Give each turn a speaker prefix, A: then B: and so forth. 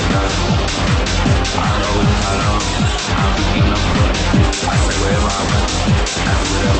A: I know it's know, on. I'm picking up foot. I say wherever I.